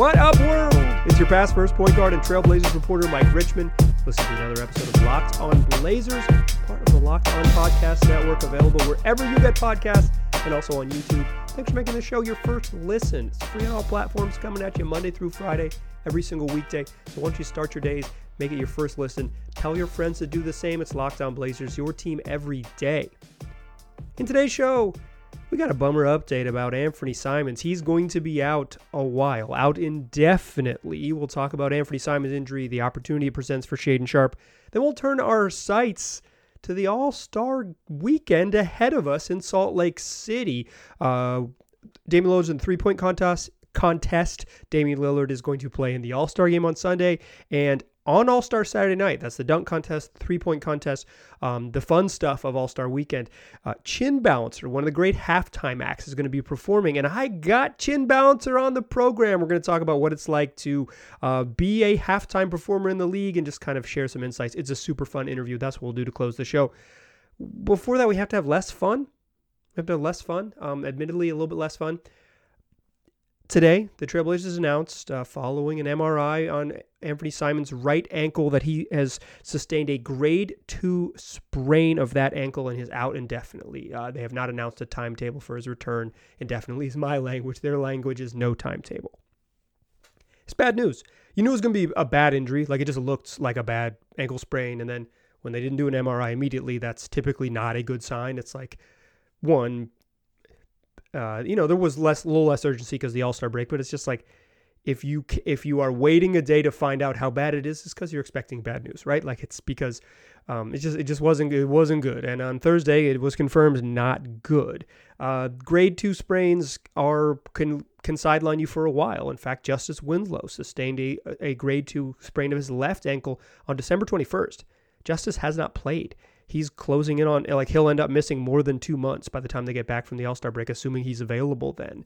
What up, world? It's your past first point guard and Trailblazers reporter Mike Richman. Listen to another episode of Locked On Blazers, part of the Locked On Podcast Network, available wherever you get podcasts and also on YouTube. Thanks for making this show your first listen. It's free on all platforms, coming at you Monday through Friday, every single weekday. So once you start your days, make it your first listen. Tell your friends to do the same. It's Locked On Blazers, your team every day. In today's show, we got a bummer update about Anthony Simons. He's going to be out a while, out indefinitely. We'll talk about Anthony Simons' injury, the opportunity it presents for Shaedon Sharpe. Then we'll turn our sights to the All Star weekend ahead of us in Salt Lake City. Uh, Damian Lillard's in three point contest. Contest. Damian Lillard is going to play in the All Star game on Sunday, and on All Star Saturday night. That's the dunk contest, three point contest, um, the fun stuff of All Star weekend. Uh, Chin Balancer, one of the great halftime acts, is going to be performing. And I got Chin Balancer on the program. We're going to talk about what it's like to uh, be a halftime performer in the league and just kind of share some insights. It's a super fun interview. That's what we'll do to close the show. Before that, we have to have less fun. We have to have less fun, um, admittedly, a little bit less fun. Today, the Trailblazers announced, uh, following an MRI on Anthony Simons' right ankle, that he has sustained a grade two sprain of that ankle and is out indefinitely. Uh, they have not announced a timetable for his return. Indefinitely is my language. Their language is no timetable. It's bad news. You knew it was going to be a bad injury. Like it just looked like a bad ankle sprain. And then when they didn't do an MRI immediately, that's typically not a good sign. It's like, one, uh, you know, there was less, a little less urgency because the All Star break, but it's just like if you if you are waiting a day to find out how bad it is, it's because you're expecting bad news, right? Like it's because um, it just it just wasn't it wasn't good, and on Thursday it was confirmed not good. Uh, grade two sprains are can can sideline you for a while. In fact, Justice Winslow sustained a a grade two sprain of his left ankle on December 21st. Justice has not played he's closing in on like he'll end up missing more than two months by the time they get back from the All Star break, assuming he's available then.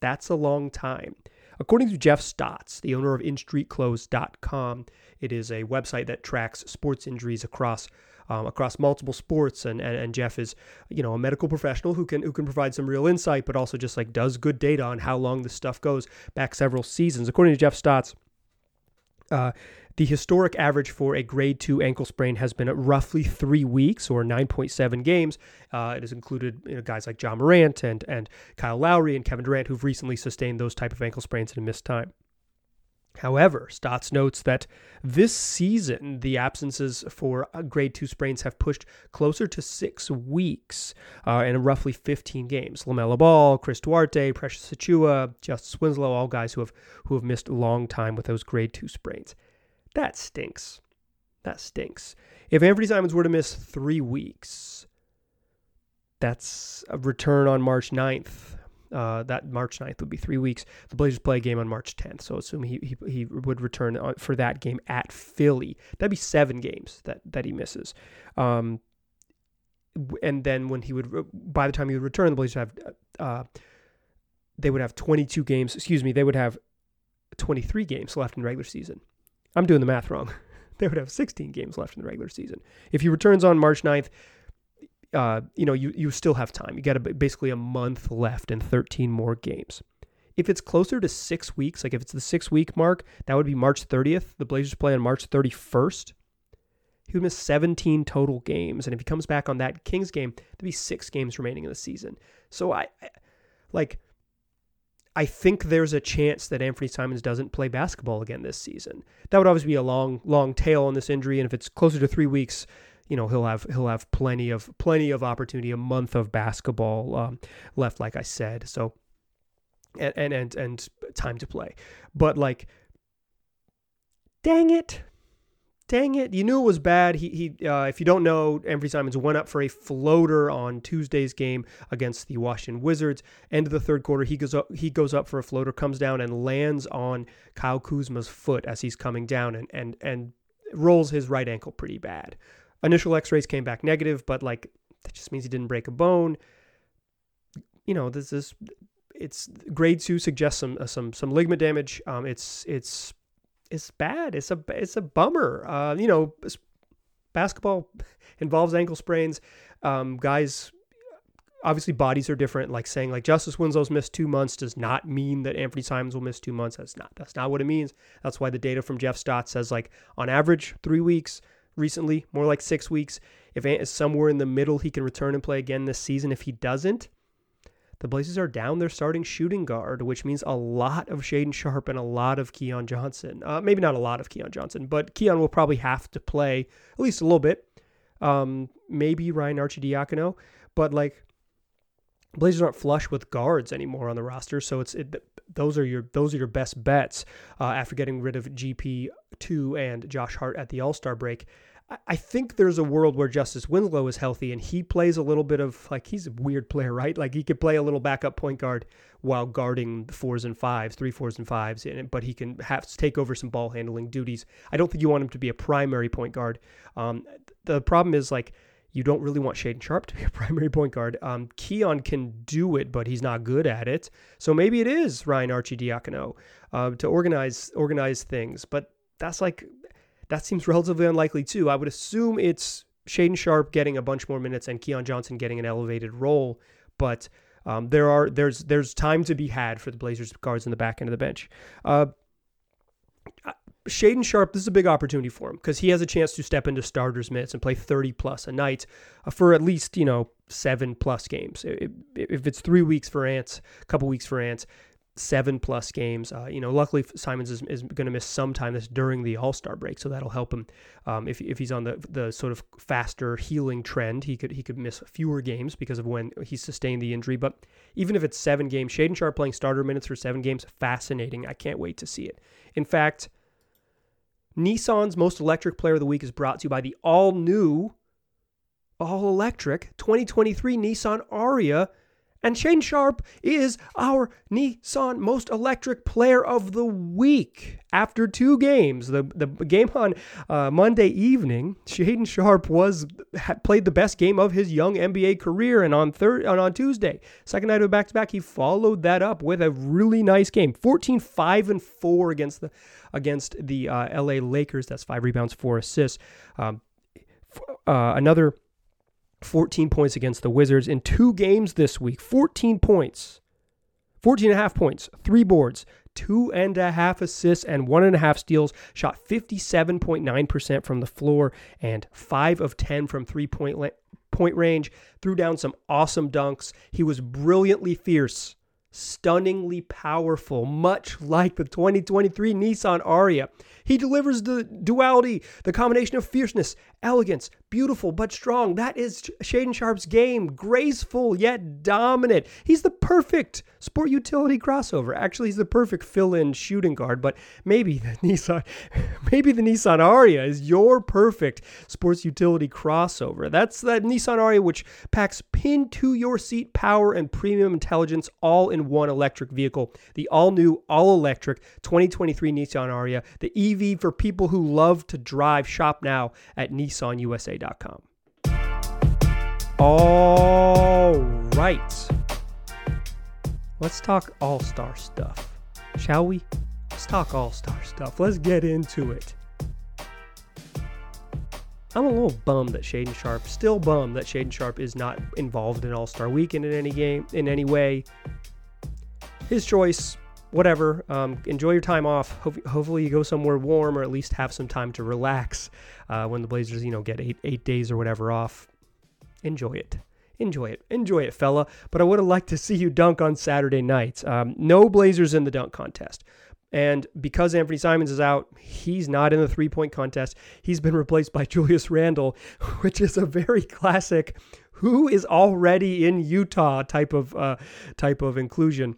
That's a long time. According to Jeff Stotts, the owner of InStreetClothes.com, it is a website that tracks sports injuries across um, across multiple sports, and, and and Jeff is you know a medical professional who can who can provide some real insight, but also just like does good data on how long this stuff goes back several seasons. According to Jeff Stotts. Uh, the historic average for a grade two ankle sprain has been roughly three weeks or 9.7 games. Uh, it has included you know, guys like Ja Morant and, and Kyle Lowry and Kevin Durant who've recently sustained those type of ankle sprains and missed time. However, Stotts notes that this season, the absences for uh, grade two sprains have pushed closer to six weeks uh, and roughly 15 games. LaMelo Ball, Chris Duarte, Precious Achiuwa, Justice Winslow, all guys who have who have missed a long time with those grade two sprains. That stinks. That stinks. If Anthony Simons were to miss three weeks, that's a return on March 9th. Uh, that March 9th would be three weeks. The Blazers play a game on March 10th, so assume he, he, he would return for that game at Philly. That'd be seven games that, that he misses. Um, and then when he would, by the time he would return, the Blazers have, uh, they would have 22 games. Excuse me, they would have 23 games left in regular season. I'm doing the math wrong. they would have 16 games left in the regular season. If he returns on March 9th, uh, you know, you, you still have time. You got a, basically a month left and 13 more games. If it's closer to six weeks, like if it's the six week mark, that would be March 30th. The Blazers play on March 31st. He would miss 17 total games. And if he comes back on that Kings game, there'd be six games remaining in the season. So I, I like, I think there's a chance that Anthony Simons doesn't play basketball again this season. That would obviously be a long, long tail on this injury, and if it's closer to three weeks, you know he'll have he'll have plenty of plenty of opportunity, a month of basketball um, left, like I said. So, and and and, and time to play, but like, dang it, dang it, you knew it was bad. He, he uh, if you don't know, Anthony Simons went up for a floater on Tuesday's game against the Washington Wizards. End of the third quarter, he goes up, he goes up for a floater, comes down and lands on Kyle Kuzma's foot as he's coming down and and and rolls his right ankle pretty bad. Initial X-rays came back negative, but like that just means he didn't break a bone. You know, this is it's grade two suggests some uh, some some ligament damage. Um, it's it's it's bad. It's a it's a bummer. Uh, you know, basketball involves ankle sprains. Um, guys obviously bodies are different. Like saying like Justice Winslow's missed two months does not mean that Anthony Simons will miss two months. That's not that's not what it means. That's why the data from Jeff Stott says like on average three weeks. Recently, more like six weeks. If somewhere in the middle he can return and play again this season, if he doesn't, the Blazers are down their starting shooting guard, which means a lot of Shaedon Sharpe and a lot of Keon Johnson. Uh, maybe not a lot of Keon Johnson, but Keon will probably have to play at least a little bit. Um, maybe Ryan Arcidiacono, but like Blazers aren't flush with guards anymore on the roster, so it's it, those are your those are your best bets uh, after getting rid of GP two and Josh Hart at the All Star break. I think there's a world where Justice Winslow is healthy and he plays a little bit of like he's a weird player, right? Like he could play a little backup point guard while guarding the fours and fives, three fours and fives, but he can have to take over some ball handling duties. I don't think you want him to be a primary point guard. Um, the problem is like you don't really want Shaedon Sharpe to be a primary point guard. Um, Keon can do it, but he's not good at it. So maybe it is Ryan Arcidiacono uh, to organize organize things, but that's like that seems relatively unlikely too. I would assume it's Shaedon Sharpe getting a bunch more minutes and Keon Johnson getting an elevated role, but um, there are there's there's time to be had for the Blazers guards in the back end of the bench. Uh, Shaedon Sharpe, this is a big opportunity for him because he has a chance to step into starters minutes and play 30 plus a night uh, for at least, you know, seven plus games. If it's three weeks for Ants, a couple weeks for Ants, seven plus games. Uh, you know, luckily Simons is, is going to miss some time this during the All Star break, so that'll help him. Um, if, if he's on the the sort of faster healing trend, he could he could miss fewer games because of when he sustained the injury. But even if it's seven games, Shaedon Sharpe playing starter minutes for seven games, fascinating. I can't wait to see it. In fact, Nissan's most electric player of the week is brought to you by the all new, all electric 2023 Nissan Ariya and Shaedon Sharpe is our Nissan Most Electric Player of the Week. After two games, the, the game on uh, Monday evening, Shaedon Sharpe was played the best game of his young NBA career, and on third on Tuesday, second night of back to back, he followed that up with a really nice game, 14 5 and 4 against the against the uh, LA Lakers. That's five rebounds, four assists. Um, uh, another 14 points against the Wizards in two games this week. 14 points. 14 and a half points, three boards, two and a half assists, and one and a half steals. Shot 57.9% from the floor and five of 10 from three point, la- point range. Threw down some awesome dunks. He was brilliantly fierce stunningly powerful, much like the 2023 Nissan Ariya. He delivers the duality, the combination of fierceness, elegance, beautiful but strong. That is Shaedon Sharpe's game, graceful yet dominant. He's the perfect sport utility crossover. Actually, he's the perfect fill-in shooting guard, but maybe the Nissan maybe the Nissan Ariya is your perfect sports utility crossover. That's that Nissan Ariya which packs pin to your seat power and premium intelligence all in one electric vehicle. The all-new all-electric 2023 Nissan Ariya, the EV for people who love to drive. Shop now at nissanusa.com. All right. Let's talk all star stuff, shall we? Let's talk all star stuff. Let's get into it. I'm a little bummed that Shaedon Sharpe, still bummed that Shaedon Sharpe is not involved in All Star Weekend in any game, in any way. His choice, whatever. Um, enjoy your time off. Ho- hopefully, you go somewhere warm or at least have some time to relax uh, when the Blazers, you know, get eight eight days or whatever off. Enjoy it enjoy it. Enjoy it, fella. But I would have liked to see you dunk on Saturday night. Um, no Blazers in the dunk contest. And because Anthony Simons is out, he's not in the three point contest. He's been replaced by Julius Randle, which is a very classic who is already in Utah type of uh, type of inclusion.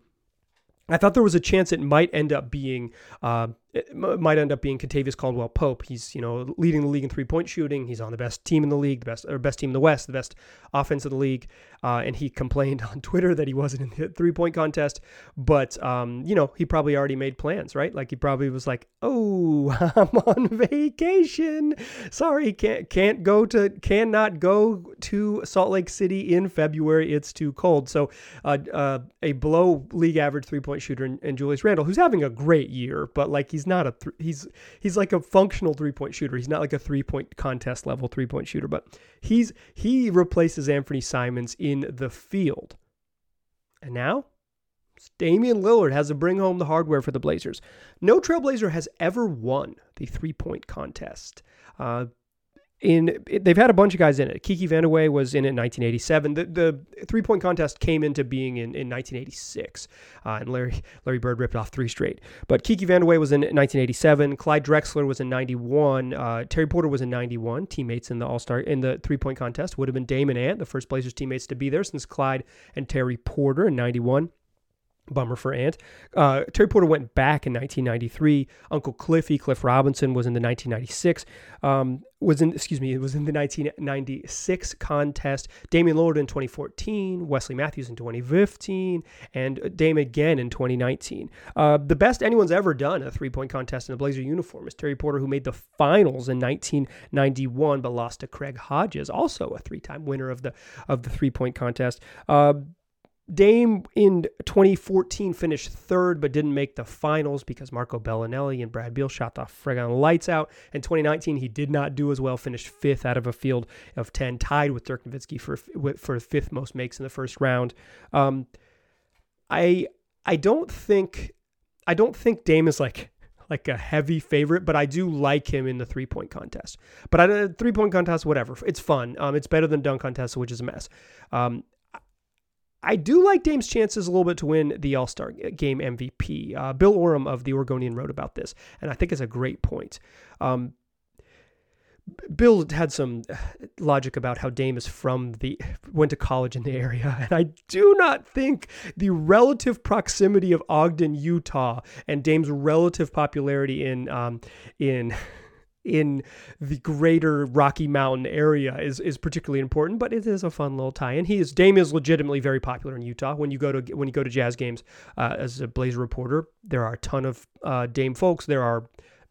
I thought there was a chance it might end up being uh, it might end up being Kentavious Caldwell Pope. He's you know leading the league in three point shooting. He's on the best team in the league, the best or best team in the West, the best offense in the league. Uh, and he complained on Twitter that he wasn't in the three point contest. But um, you know he probably already made plans, right? Like he probably was like, "Oh, I'm on vacation. Sorry, can't can't go to cannot go to Salt Lake City in February. It's too cold." So uh, uh, a below league average three point shooter in, in Julius Randle, who's having a great year, but like he's he's not a th- he's he's like a functional three point shooter. He's not like a three point contest level three point shooter, but he's he replaces Anthony Simons in the field. And now Damian Lillard has to bring home the hardware for the Blazers. No Trailblazer has ever won the three point contest. Uh, in they've had a bunch of guys in it. Kiki Vandeweghe was in it in 1987. The the three point contest came into being in, in 1986, uh, and Larry Larry Bird ripped off three straight. But Kiki Vandeweghe was in 1987. Clyde Drexler was in 91. Uh, Terry Porter was in 91. Teammates in the All Star in the three point contest would have been Damon Ant, the first Blazers teammates to be there since Clyde and Terry Porter in 91. Bummer for Ant. Uh, Terry Porter went back in 1993. Uncle Cliffy, Cliff Robinson, was in the 1996. Um, was in excuse me, it was in the 1996 contest. Damian Lillard in 2014. Wesley Matthews in 2015, and Dame again in 2019. Uh, the best anyone's ever done a three point contest in a Blazer uniform is Terry Porter, who made the finals in 1991 but lost to Craig Hodges, also a three time winner of the of the three point contest. Uh, Dame in 2014 finished third, but didn't make the finals because Marco Belinelli and Brad Beal shot the friggin' lights out. In 2019, he did not do as well, finished fifth out of a field of 10, tied with Dirk Nowitzki for for fifth most makes in the first round. Um, I I don't think I don't think Dame is like like a heavy favorite, but I do like him in the three point contest. But I three point contest, whatever, it's fun. Um, it's better than dunk contest, which is a mess. Um, I do like Dame's chances a little bit to win the All Star Game MVP. Uh, Bill Oram of the Oregonian wrote about this, and I think it's a great point. Um, Bill had some logic about how Dame is from the went to college in the area, and I do not think the relative proximity of Ogden, Utah, and Dame's relative popularity in um, in in the greater Rocky Mountain area is is particularly important, but it is a fun little tie. And he is Dame is legitimately very popular in Utah. When you go to when you go to jazz games uh, as a Blazer reporter, there are a ton of uh, Dame folks. There are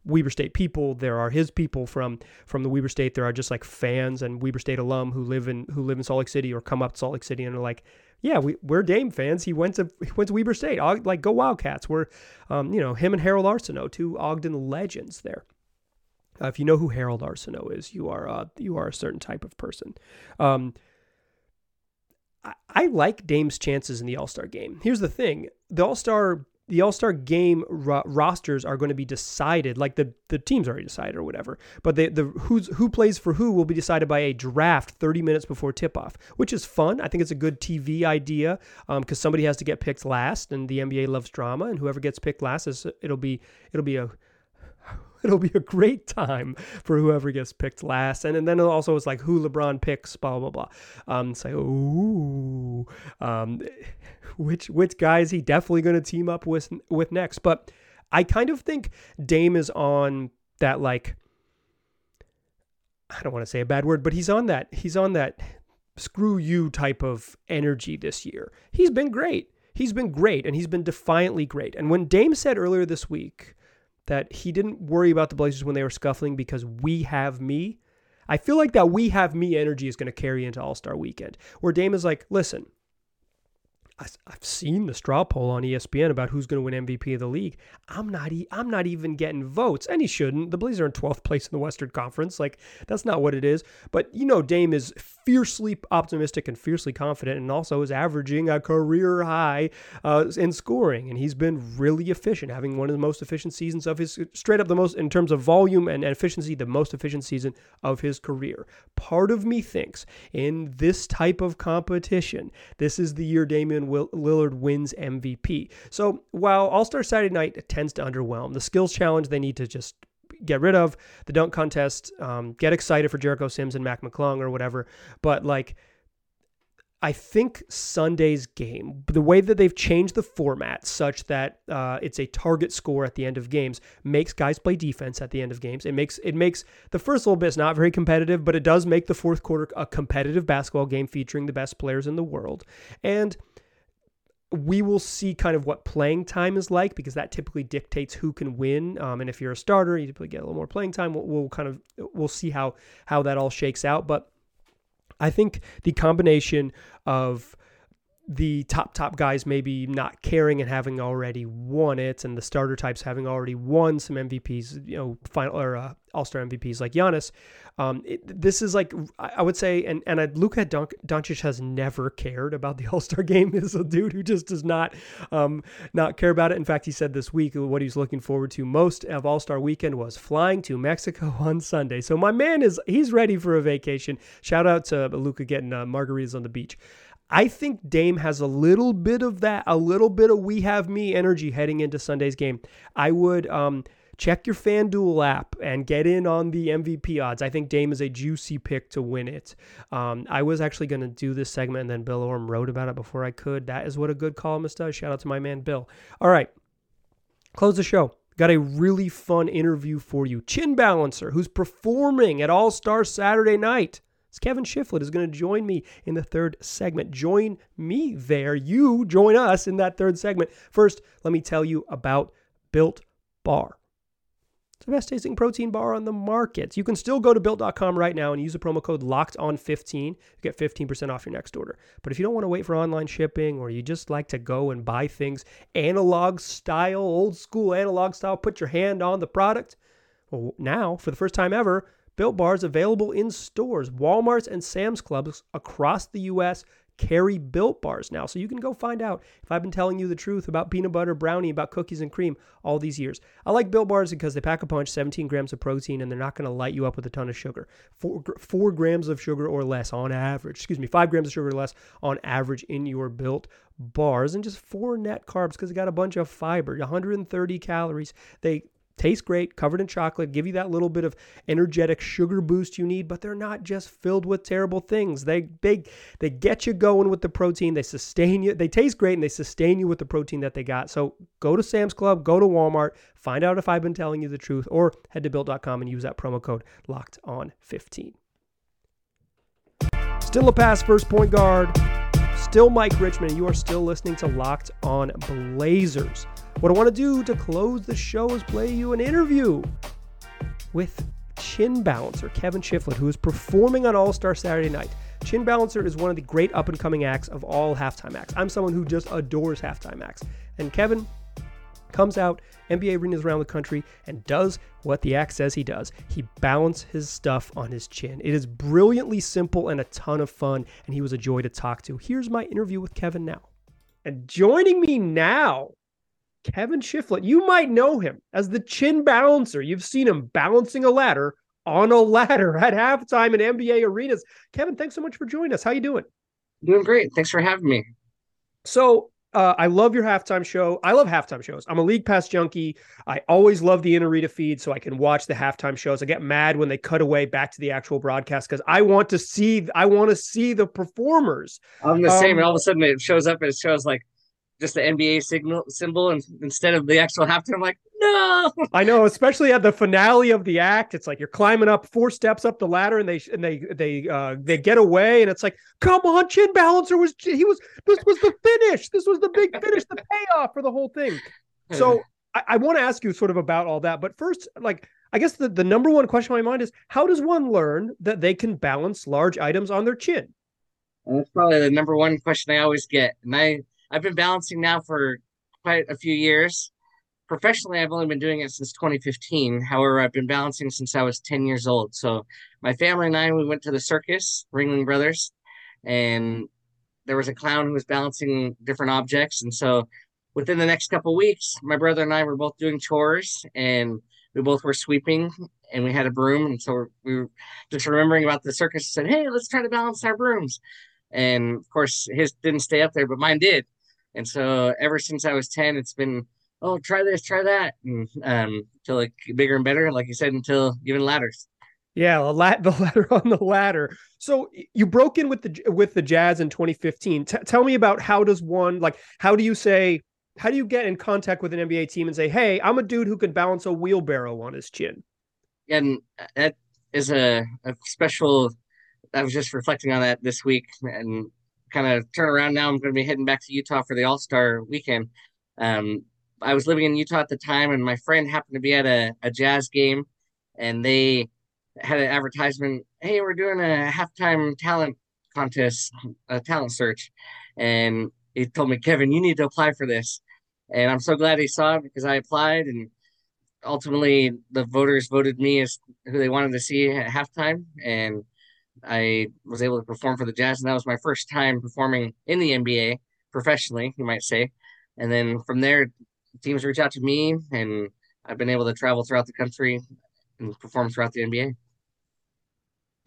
Weber State people. There are his people from from the Weber State. There are just like fans and Weber State alum who live in who live in Salt Lake City or come up to Salt Lake City and are like, yeah, we, we're Dame fans. He went to he went to Weber State. Like go Wildcats. We're um, you know him and Harold Arceneaux, two Ogden legends there. Uh, if you know who Harold Arceneaux is, you are uh, you are a certain type of person. Um, I, I like Dame's chances in the All Star game. Here's the thing: the All Star the All Star game ro- rosters are going to be decided, like the the teams already decided or whatever. But the the who's who plays for who will be decided by a draft 30 minutes before tip off, which is fun. I think it's a good TV idea because um, somebody has to get picked last, and the NBA loves drama, and whoever gets picked last is it'll be it'll be a it'll be a great time for whoever gets picked last. And, and then also it's like who LeBron picks, blah blah blah. Um, say, so, ooh, um, which which guy is he definitely going to team up with with next? But I kind of think Dame is on that like. I don't want to say a bad word, but he's on that. He's on that screw you type of energy this year. He's been great. He's been great, and he's been defiantly great. And when Dame said earlier this week that he didn't worry about the Blazers when they were scuffling because we have me. I feel like that we have me energy is going to carry into All Star weekend, where Dame is like, listen, I've seen the straw poll on ESPN about who's going to win MVP of the league. I'm not. E- I'm not even getting votes, and he shouldn't. The Blazers are in 12th place in the Western Conference. Like that's not what it is. But you know, Dame is fiercely optimistic and fiercely confident, and also is averaging a career high uh, in scoring, and he's been really efficient, having one of the most efficient seasons of his straight up the most in terms of volume and, efficiency, the most efficient season of his career. Part of me thinks in this type of competition, this is the year Damian Lillard wins MVP. So while All Star Saturday night tends to underwhelm, the skills challenge they need to just get rid of, the dunk contest, um, get excited for Jericho Sims and Mac McClung or whatever. But like, I think Sunday's game, the way that they've changed the format such that uh, it's a target score at the end of games, makes guys play defense at the end of games. It makes it makes the first little bit not very competitive, but it does make the fourth quarter a competitive basketball game featuring the best players in the world. And we will see kind of what playing time is like because that typically dictates who can win. Um, and if you're a starter, you typically get a little more playing time. We'll, we'll kind of we'll see how how that all shakes out. But I think the combination of the top top guys maybe not caring and having already won it, and the starter types having already won some MVPs, you know, final or uh, All Star MVPs like Giannis. Um, it, this is like I would say, and and I, Luka Don- Doncic has never cared about the All Star game. Is a dude who just does not um, not care about it. In fact, he said this week what he's looking forward to most of All Star Weekend was flying to Mexico on Sunday. So my man is he's ready for a vacation. Shout out to Luka getting uh, margaritas on the beach. I think Dame has a little bit of that, a little bit of we have me energy heading into Sunday's game. I would um, check your FanDuel app and get in on the MVP odds. I think Dame is a juicy pick to win it. Um, I was actually going to do this segment and then Bill Oram wrote about it before I could. That is what a good columnist does. Shout out to my man Bill. All right, close the show. Got a really fun interview for you. Chin Balancer, who's performing at All Star Saturday night. Kevin Shiflett is going to join me in the third segment. Join me there. You join us in that third segment. First, let me tell you about Built Bar. It's the best tasting protein bar on the market. You can still go to built.com right now and use the promo code locked on 15 to get 15% off your next order. But if you don't want to wait for online shipping or you just like to go and buy things analog style, old school analog style, put your hand on the product, well, now, for the first time ever, Built Bars available in stores. Walmarts and Sam's Clubs across the U.S. carry Built Bars now. So you can go find out if I've been telling you the truth about peanut butter brownie, about cookies and cream all these years. I like Built Bars because they pack a punch, 17 grams of protein, and they're not going to light you up with a ton of sugar. Four, four grams of sugar or less on average. Excuse me, five grams of sugar or less on average in your Built Bars, and just four net carbs because they got a bunch of fiber, 130 calories. They taste great, covered in chocolate, give you that little bit of energetic sugar boost you need, but they're not just filled with terrible things. They they they get you going with the protein, they sustain you. They taste great and they sustain you with the protein that they got. So go to Sam's Club, go to Walmart, find out if I've been telling you the truth or head to built.com and use that promo code locked on 15. Still a pass first point guard. Still Mike Richman. You are still listening to Locked on Blazers. What I want to do to close the show is play you an interview with Chin Balancer, Kevin Shiflett, who is performing on All Star Saturday night. Chin Balancer is one of the great up and coming acts of all halftime acts. I'm someone who just adores halftime acts. And Kevin comes out, NBA arenas around the country, and does what the act says he does. He balances his stuff on his chin. It is brilliantly simple and a ton of fun, and he was a joy to talk to. Here's my interview with Kevin now. And joining me now Kevin Shiflett. You might know him as the chin balancer. You've seen him balancing a ladder on a ladder at halftime in NBA arenas. Kevin, thanks so much for joining us. How you doing? Doing great. Thanks for having me. So uh, I love your halftime show. I love halftime shows. I'm a league pass junkie. I always love the in-arena feed so I can watch the halftime shows. I get mad when they cut away back to the actual broadcast because I want to see. I want to see the performers. I'm the um, same, and all of a sudden it shows up and it shows like just the NBA signal symbol and instead of the actual halftime. I'm like, no. I know, especially at the finale of the act, it's like you're climbing up four steps up the ladder, and they and they they uh they get away, and it's like, come on, Chin Balancer was he was this was the finish. This was the big finish, the payoff for the whole thing. So I, I want to ask you sort of about all that, but first, like. I guess the, the number one question in my mind is how does one learn that they can balance large items on their chin? That's probably the number one question I always get. And I I've been balancing now for quite a few years. Professionally, I've only been doing it since 2015. However, I've been balancing since I was 10 years old. So my family and I, we went to the circus, Ringling Brothers, and there was a clown who was balancing different objects. And so within the next couple weeks, my brother and I were both doing chores and we both were sweeping and we had a broom. And so we were just remembering about the circus and said, Hey, let's try to balance our brooms. And of course, his didn't stay up there, but mine did. And so ever since I was 10, it's been, oh, try this, try that. And um, till like bigger and better, like you said, until even ladders. Yeah, the, lat- the ladder on the ladder. So you broke in with the with the Jazz in 2015. T- tell me about how does one like how do you say how do you get in contact with an NBA team and say, "Hey, I'm a dude who can balance a wheelbarrow on his chin." And that is a, a special. I was just reflecting on that this week, and kind of turn around now. I'm going to be heading back to Utah for the All Star weekend. Um, I was living in Utah at the time, and my friend happened to be at a, a jazz game, and they had an advertisement. Hey, we're doing a halftime talent contest, a talent search, and he told me, Kevin, you need to apply for this. And I'm so glad he saw it because I applied and ultimately the voters voted me as who they wanted to see at halftime. And I was able to perform for the Jazz. And that was my first time performing in the NBA professionally, you might say. And then from there, teams reach out to me and I've been able to travel throughout the country and perform throughout the NBA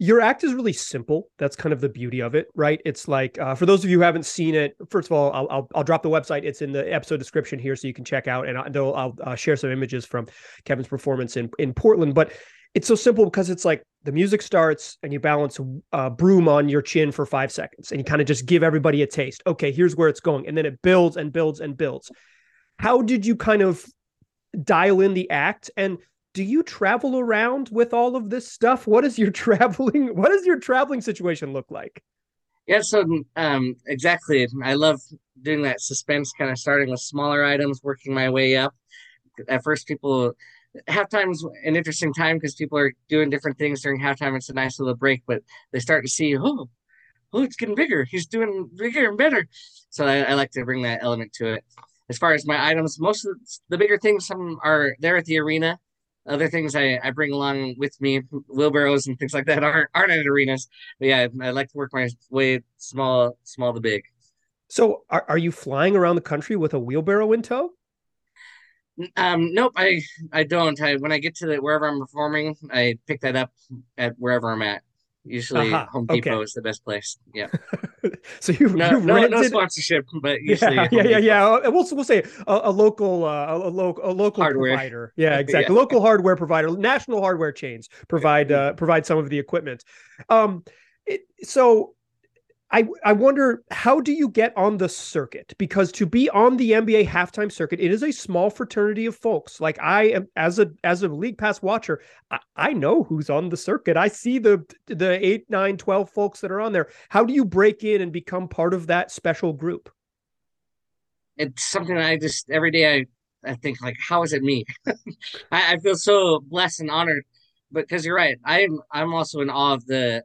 your act is really simple. That's kind of the beauty of it, right? It's like uh, for those of you who haven't seen it. First of all, I'll, I'll, I'll drop the website. It's in the episode description here, so you can check out, and I'll, I'll uh, share some images from Kevin's performance in in Portland. But it's so simple because it's like the music starts and you balance a broom on your chin for five seconds, and you kind of just give everybody a taste. Okay, here's where it's going, and then it builds and builds and builds. How did you kind of dial in the act and do you travel around with all of this stuff? What is your traveling? What does your traveling situation look like? Yeah, so um, exactly. I love doing that suspense, kind of starting with smaller items, working my way up. At first, people halftime's an interesting time because people are doing different things during halftime. It's a nice little break, but they start to see, oh, oh, it's getting bigger. He's doing bigger and better. So I, I like to bring that element to it. As far as my items, most of the bigger things, some are there at the arena other things I, I bring along with me, wheelbarrows and things like that aren't aren't at arenas. But yeah, I like to work my way small small to big. So are, are you flying around the country with a wheelbarrow in tow? Um, nope, I I don't. I when I get to the wherever I'm performing, I pick that up at wherever I'm at. Usually, uh-huh. Home Depot okay. is the best place. Yeah. so you no, you've no, rented... no sponsorship, but usually yeah, yeah, yeah, yeah. Uh, we'll we'll say a, a local uh, a, local a local hardware. provider. Yeah, exactly. yeah. Local hardware provider, national hardware chains provide uh, provide some of the equipment. Um, it, so I I wonder how do you get on the circuit? Because to be on the NBA halftime circuit it is a small fraternity of folks. Like I am as a as a league pass watcher I, I know who's on the circuit. I see the the 8 9 12 folks that are on there. How do you break in and become part of that special group? It's something I just every day I I think like how is it me? I, I feel so blessed and honored But because you're right I'm I'm also in awe of the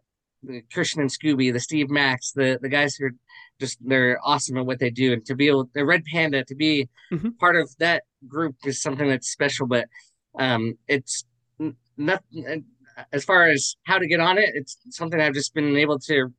Christian and Scooby, the Steve Max, the the guys who are just they're awesome at what they do, and to be able the Red Panda to be mm-hmm. part of that group is something that's special. But um, it's not as far as how to get on it. It's something I've just been able to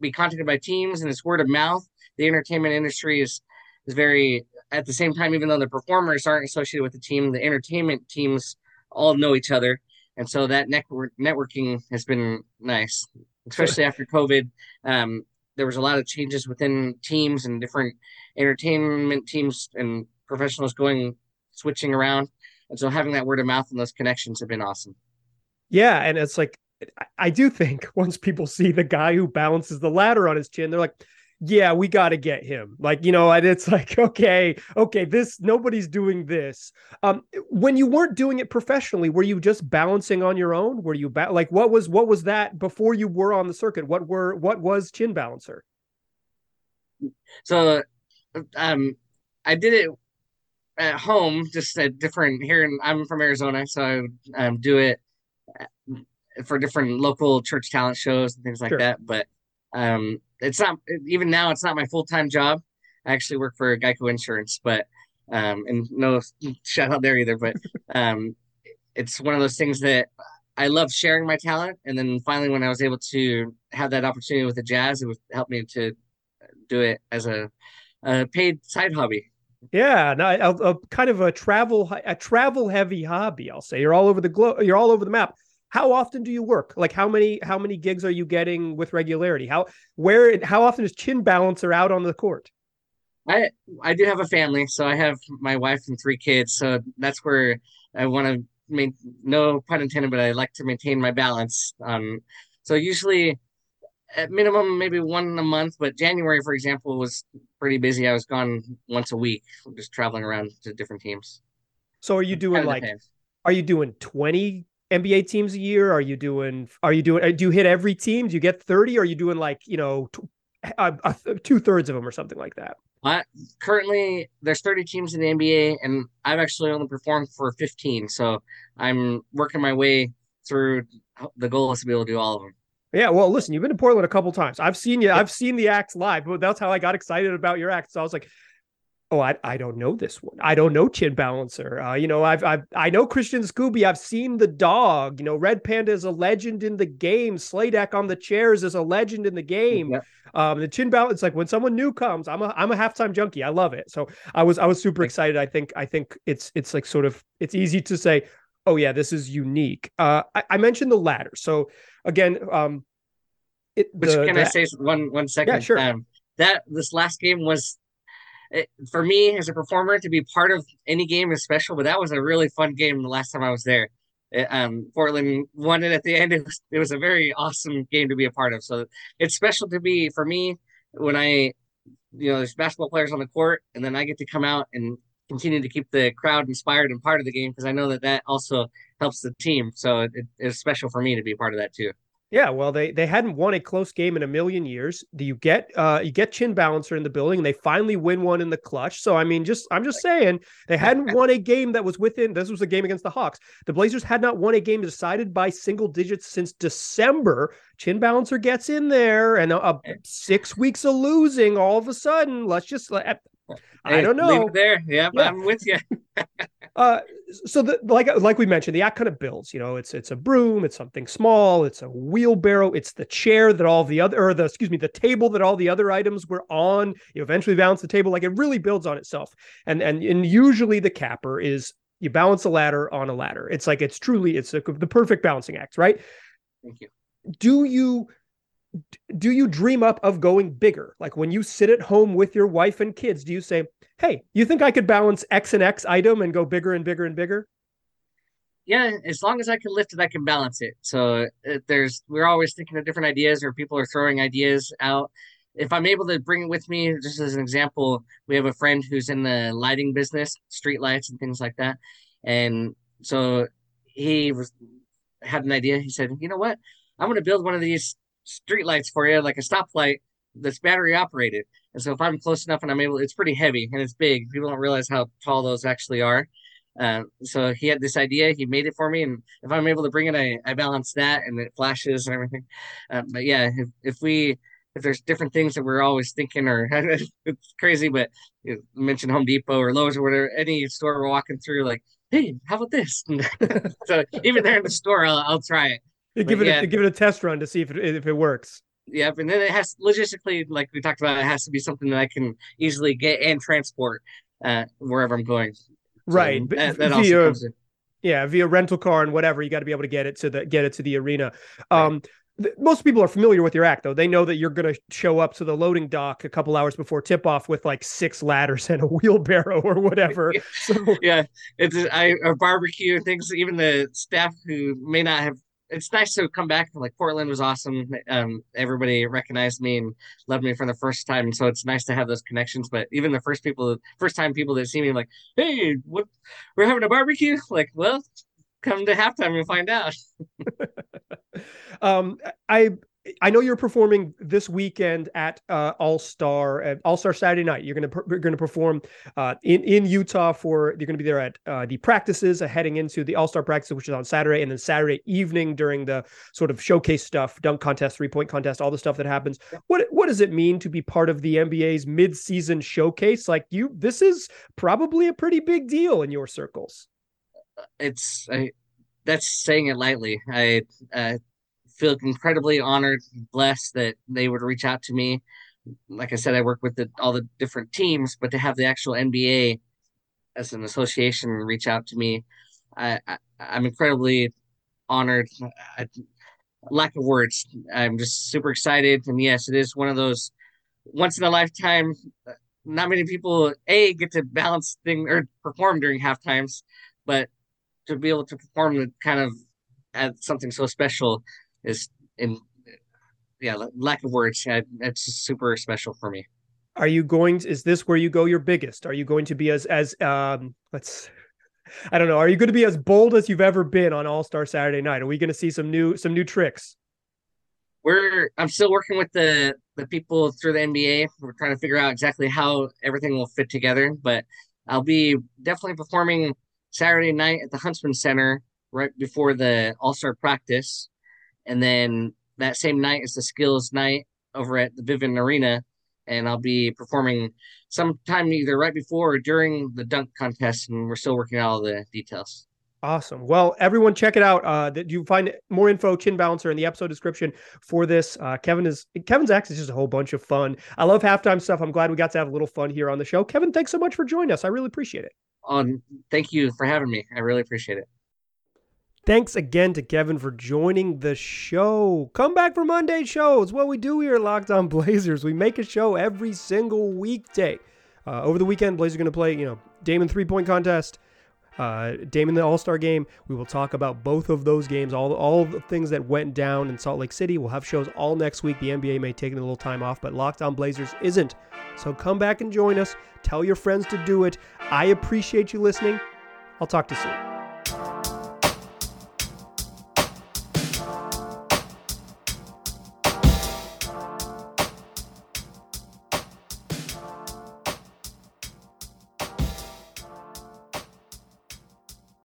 be contacted by teams, and it's word of mouth. The entertainment industry is is very at the same time, even though the performers aren't associated with the team, the entertainment teams all know each other. And so that network networking has been nice especially after COVID. Um, there was a lot of changes within teams and different entertainment teams and professionals going switching around. And so having that word of mouth and those connections have been awesome. Yeah. And it's like, I do think once people see the guy who balances the ladder on his chin, they're like, yeah, we got to get him. Like, you know, and it's like, okay, okay, this nobody's doing this. Um, when you weren't doing it professionally, were you just balancing on your own? Were you ba- like what was what was that before you were on the circuit? What were what was chin balancer? So, um, I did it at home, just at different here. And I'm from Arizona, so I um, do it uh, for different local church talent shows and things like sure. that. But um, it's not even now. It's not my full time job. I actually work for Geico Insurance, but um, and no shout out there either. But um, it's one of those things that I love sharing my talent. And then finally, when I was able to have that opportunity with the Jazz, it was helped me to do it as a, a paid side hobby. Yeah, no, a, a, kind of a travel a travel heavy hobby. I'll say you're all over the globe. You're all over the map how often do you work? Like how many how many gigs are you getting with regularity? How where how often is chin balancer out on the court? I i do have a family so i have my wife and three kids so that's where i want to make no pun intended but i like to maintain my balance um so usually at minimum maybe one a month but january for example was pretty busy. I was gone once a week just traveling around to different teams. So are you doing like depends. are you doing 20 NBA teams a year? Are you doing? Are you doing? Uh, do you hit every team? Do you get thirty? Or are you doing like you know, uh, uh, two thirds of them or something like that? Uh, currently, there's 30 teams in the NBA, and I've actually only performed for 15. So I'm working my way through. The goal is to be able to do all of them. Yeah, well, listen, you've been to Portland a couple times. I've seen you. I've seen the acts live, but that's how I got excited about your act. So I was like, oh, I, I don't know this one. I don't know Chin Balancer. Uh, you know, I've, I've I know Christian Scooby. I've seen the dog. You know, Red Panda is a legend in the game. Slaydak on the chairs is a legend in the game. Yeah. Um, the Chin Balance, like when someone new comes, I'm a I'm a halftime junkie. I love it. So I was I was super excited. I think I think it's it's like sort of it's easy to say, oh yeah, this is unique. Uh, I, I mentioned the ladder. So again, um, it, Which the, can I say one one second? Yeah, sure. Um, that this last game was it, for me as a performer to be part of any game is special, but that was a really fun game the last time I was there. Um, Portland won it at the end. It was, it was a very awesome game to be a part of. So it's special to be for me when I, you know, there's basketball players on the court, and then I get to come out and continue to keep the crowd inspired and part of the game because I know that that also helps the team. So it, it's special for me to be part of that too. Yeah, well, they they hadn't won a close game in a million years. Do You get uh you get Chin Balancer in the building, and they finally win one in the clutch. So I mean, just I'm just saying they hadn't won a game that was within. This was a game against the Hawks. The Blazers had not won a game decided by single digits since December. Chin Balancer gets in there, and a six weeks of losing, all of a sudden, let's just let I don't know. there, yeah, yeah, I'm with you. uh, so the like like we mentioned, the act kind of builds. You know, it's it's a broom, it's something small, it's a wheelbarrow, it's the chair that all the other, or the excuse me, the table that all the other items were on. You eventually balance the table, like it really builds on itself. And and and usually the capper is you balance a ladder on a ladder. It's like it's truly it's a, the perfect balancing act, right? Thank you. Do you do you dream up of going bigger? Like when you sit at home with your wife and kids, do you say, "Hey, you think I could balance X and X item and go bigger and bigger and bigger?" Yeah, as long as I can lift it, I can balance it. So uh, there's we're always thinking of different ideas, or people are throwing ideas out. If I'm able to bring it with me, just as an example, we have a friend who's in the lighting business, street lights and things like that, and so he was had an idea. He said, "You know what? I'm going to build one of these street lights for you, like a stoplight that's battery operated. And so if I'm close enough and I'm able, it's pretty heavy and it's big. People don't realize how tall those actually are. Uh, so he had this idea, he made it for me, and if I'm able to bring it, I, I balance that and it flashes and everything. Uh, but yeah, if, if we if there's different things that we're always thinking, or it's crazy, but you mention Home Depot or Lowe's or whatever, any store we're walking through, like, hey, how about this? so even there in the store, I'll, I'll try it give it yeah. a, give it a test run to see if it, if it works. Yep, and then it has logistically, like we talked about, it has to be something that I can easily get and transport uh, wherever I'm going. So right, that, that via, yeah, via rental car and whatever, you got to be able to get it to the get it to the arena. Um, right most people are familiar with your act though they know that you're going to show up to the loading dock a couple hours before tip off with like six ladders and a wheelbarrow or whatever so yeah it's I, a barbecue things even the staff who may not have it's nice to come back. Like Portland was awesome. Um, everybody recognized me and loved me for the first time. So it's nice to have those connections. But even the first people, first time people that see me, like, hey, what? We're having a barbecue. Like, well, come to halftime and find out. um, I I know you're performing this weekend at uh, All Star uh, All Star Saturday night. You're gonna you're gonna perform uh, in in Utah for you're gonna be there at uh, the practices uh, heading into the All Star practice, which is on Saturday, and then Saturday evening during the sort of showcase stuff, dunk contest, three point contest, all the stuff that happens. What what does it mean to be part of the NBA's mid season showcase? Like you, this is probably a pretty big deal in your circles. It's I, that's saying it lightly. I uh, feel incredibly honored, blessed that they would reach out to me. Like I said, I work with the, all the different teams, but to have the actual NBA as an association reach out to me, I, I am incredibly honored. I, lack of words. I'm just super excited, and yes, it is one of those once in a lifetime. Uh, not many people a get to balance thing or perform during half times, but to be able to perform the kind of at something so special is in yeah lack of words it's super special for me. Are you going to, is this where you go your biggest? Are you going to be as as um let's i don't know are you going to be as bold as you've ever been on all-star saturday night? Are we going to see some new some new tricks? We're i'm still working with the the people through the nba we're trying to figure out exactly how everything will fit together but i'll be definitely performing saturday night at the huntsman center right before the all-star practice and then that same night is the skills night over at the Vivint Arena, and I'll be performing sometime either right before or during the dunk contest, and we're still working out all the details. Awesome. Well, everyone, check it out. Uh, that you find more info, Chin Balancer, in the episode description for this. Uh, Kevin is Kevin's acts is just a whole bunch of fun. I love halftime stuff. I'm glad we got to have a little fun here on the show. Kevin, thanks so much for joining us. I really appreciate it. Um, thank you for having me. I really appreciate it. Thanks again to Kevin for joining the show. Come back for Monday shows. What we do here at Locked On Blazers, we make a show every single weekday. Uh, over the weekend, Blazers are going to play, you know, Damon three point contest, uh, Damon the All Star game. We will talk about both of those games, all all the things that went down in Salt Lake City. We'll have shows all next week. The NBA may take a little time off, but Locked On Blazers isn't. So come back and join us. Tell your friends to do it. I appreciate you listening. I'll talk to you soon.